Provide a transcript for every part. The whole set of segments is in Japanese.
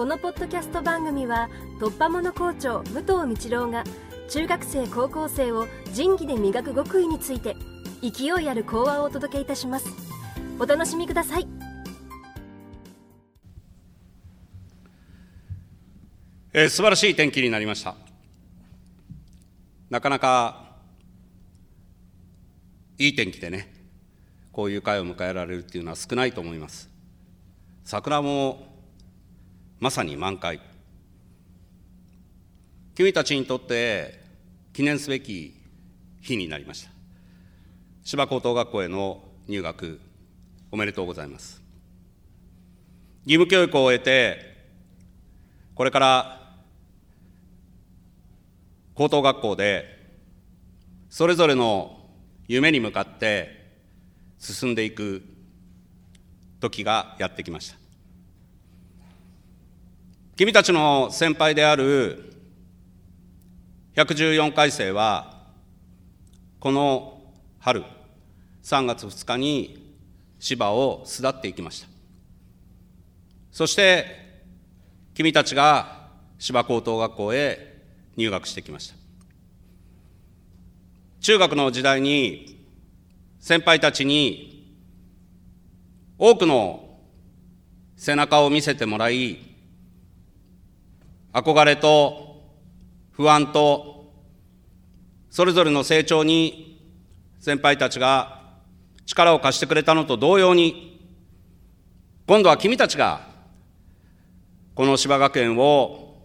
このポッドキャスト番組は突破者校長武藤道郎が中学生高校生を仁義で磨く極意について勢いある講話をお届けいたします。お楽しみください。えー、素晴らしい天気になりました。なかなかいい天気でねこういう会を迎えられるっていうのは少ないと思います。桜もまさに満開。君たちにとって記念すべき日になりました。芝高等学校への入学おめでとうございます。義務教育を終えてこれから高等学校でそれぞれの夢に向かって進んでいく時がやってきました。君たちの先輩である114回生はこの春3月2日に芝を巣立っていきました。そして君たちが芝高等学校へ入学してきました。中学の時代に先輩たちに多くの背中を見せてもらい憧れと不安とそれぞれの成長に先輩たちが力を貸してくれたのと同様に今度は君たちがこの芝学園を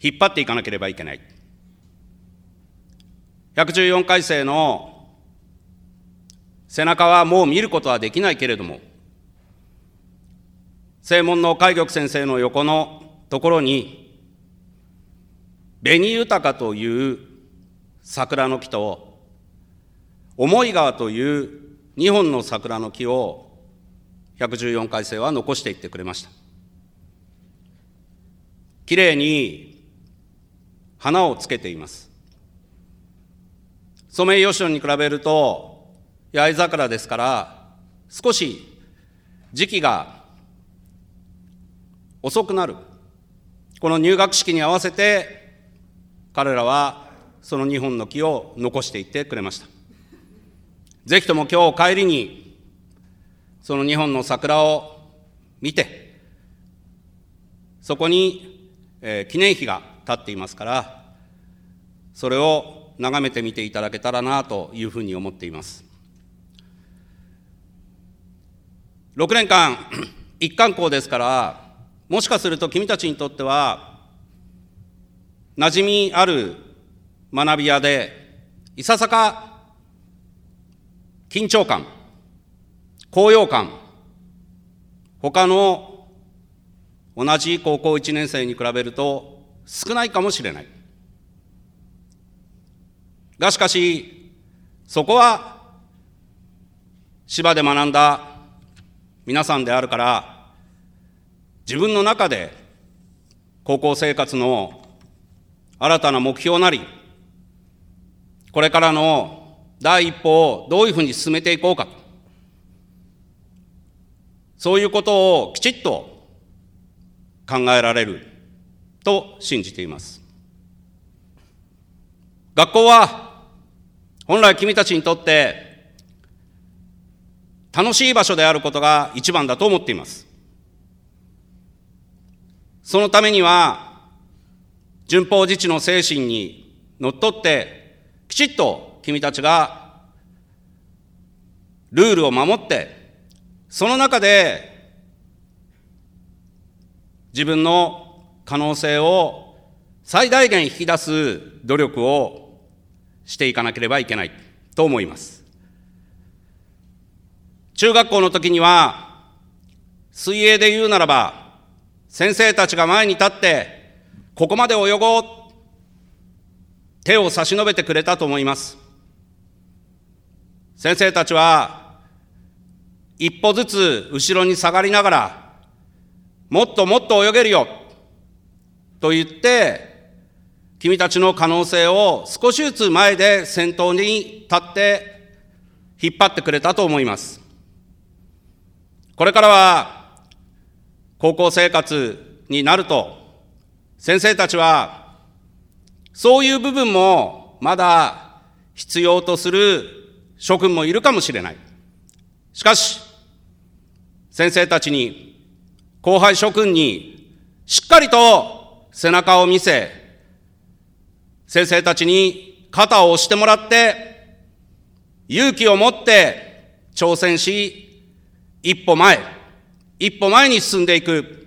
引っ張っていかなければいけない。114回生の背中はもう見ることはできないけれども正門の海玉先生の横のところに紅豊という桜の木と思い川という2本の桜の木を114回生は残していってくれました。きれいに花をつけています。ソメイヨシノに比べると八重桜ですから少し時期が遅くなる。この入学式に合わせて彼らはその2本の木を残していってくれました。ぜひとも今日帰りに、その2本の桜を見て、そこに、えー、記念碑が立っていますから、それを眺めてみていただけたらなというふうに思っています。6年間、一貫校ですから、もしかすると君たちにとっては、馴染みある学び屋で、いささか緊張感、高揚感、他の同じ高校1年生に比べると少ないかもしれない。がしかし、そこは芝で学んだ皆さんであるから、自分の中で高校生活の新たな目標なり、これからの第一歩をどういうふうに進めていこうか、そういうことをきちっと考えられると信じています。学校は本来君たちにとって楽しい場所であることが一番だと思っています。そのためには順法自治の精神にのっとって、きちっと君たちがルールを守って、その中で自分の可能性を最大限引き出す努力をしていかなければいけないと思います。中学校の時には、水泳で言うならば、先生たちが前に立って、ここまで泳ごう。手を差し伸べてくれたと思います。先生たちは、一歩ずつ後ろに下がりながら、もっともっと泳げるよ。と言って、君たちの可能性を少しずつ前で先頭に立って引っ張ってくれたと思います。これからは高校生活になると、先生たちは、そういう部分もまだ必要とする諸君もいるかもしれない。しかし、先生たちに、後輩諸君に、しっかりと背中を見せ、先生たちに肩を押してもらって、勇気を持って挑戦し、一歩前、一歩前に進んでいく。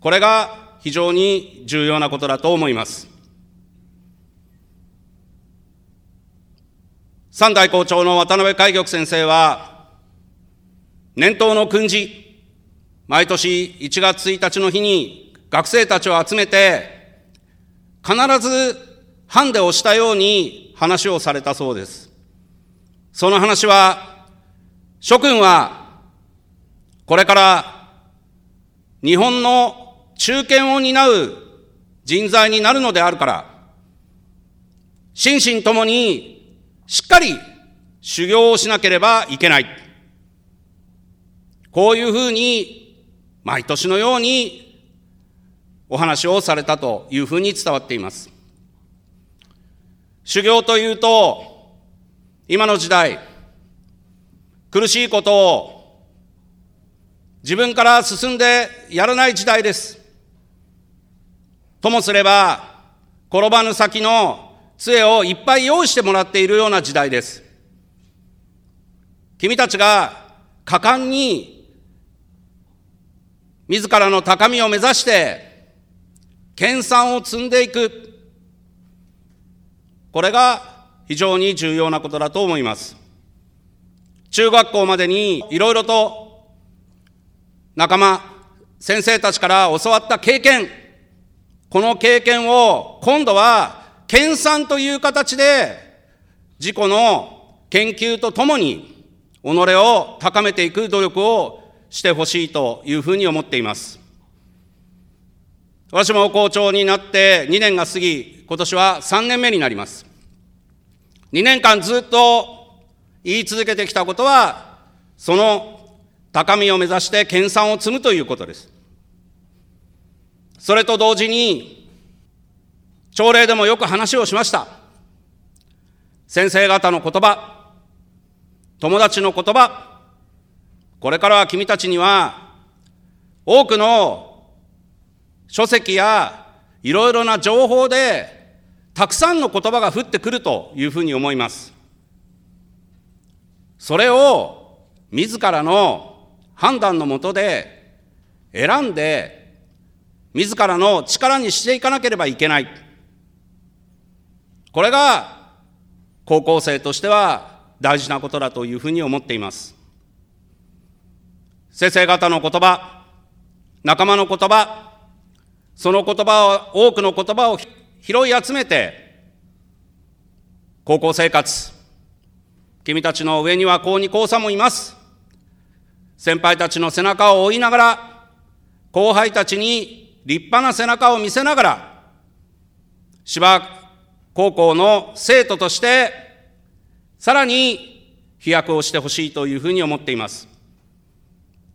これが非常に重要なことだと思います。三代校長の渡辺海玉先生は、年頭の訓示、毎年1月1日の日に学生たちを集めて、必ずハンデをしたように話をされたそうです。その話は、諸君は、これから日本の中堅を担う人材になるのであるから、心身ともにしっかり修行をしなければいけない。こういうふうに毎年のようにお話をされたというふうに伝わっています。修行というと、今の時代、苦しいことを自分から進んでやらない時代です。ともすれば、転ばぬ先の杖をいっぱい用意してもらっているような時代です。君たちが果敢に自らの高みを目指して、研鑽を積んでいく。これが非常に重要なことだと思います。中学校までにいろいろと仲間、先生たちから教わった経験、この経験を今度は研鑽という形で自己の研究とともに己を高めていく努力をしてほしいというふうに思っています。私も校長になって2年が過ぎ、今年は3年目になります。2年間ずっと言い続けてきたことは、その高みを目指して研鑽を積むということです。それと同時に、朝礼でもよく話をしました。先生方の言葉、友達の言葉、これからは君たちには、多くの書籍やいろいろな情報で、たくさんの言葉が降ってくるというふうに思います。それを自らの判断のもとで選んで自らの力にしていかなければいけない。これが高校生としては大事なことだというふうに思っています。先生方の言葉、仲間の言葉、その言葉を、多くの言葉を拾い集めて、高校生活、君たちの上には高二高三もいます。先輩たちの背中を追いながら、後輩たちに立派な背中を見せながら、芝高校の生徒として、さらに飛躍をしてほしいというふうに思っています。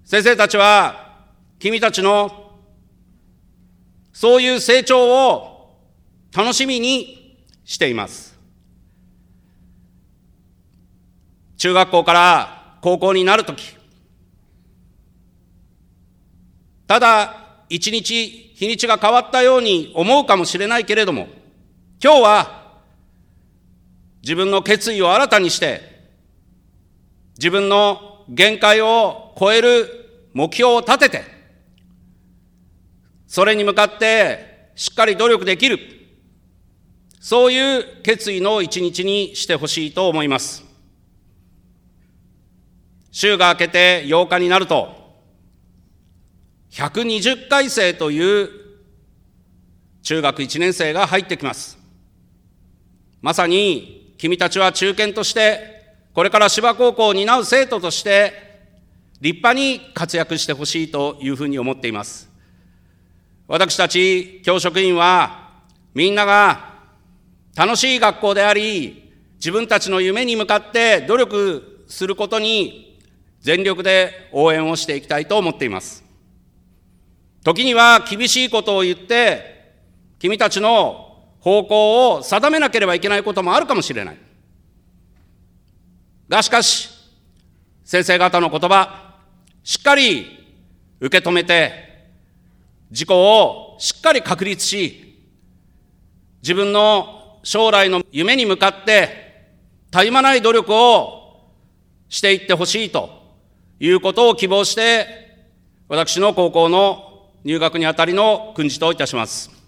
先生たちは、君たちのそういう成長を楽しみにしています。中学校から高校になるとき、ただ一日、日にちが変わったように思うかもしれないけれども、今日は自分の決意を新たにして、自分の限界を超える目標を立てて、それに向かってしっかり努力できる、そういう決意の一日にしてほしいと思います。週が明けて8日になると、120回生という中学1年生が入ってきます。まさに君たちは中堅として、これから芝高校を担う生徒として、立派に活躍してほしいというふうに思っています。私たち教職員は、みんなが楽しい学校であり、自分たちの夢に向かって努力することに全力で応援をしていきたいと思っています。時には厳しいことを言って、君たちの方向を定めなければいけないこともあるかもしれない。がしかし、先生方の言葉、しっかり受け止めて、自己をしっかり確立し、自分の将来の夢に向かって、たゆまない努力をしていってほしいということを希望して、私の高校の入学にあたりの訓示といたします。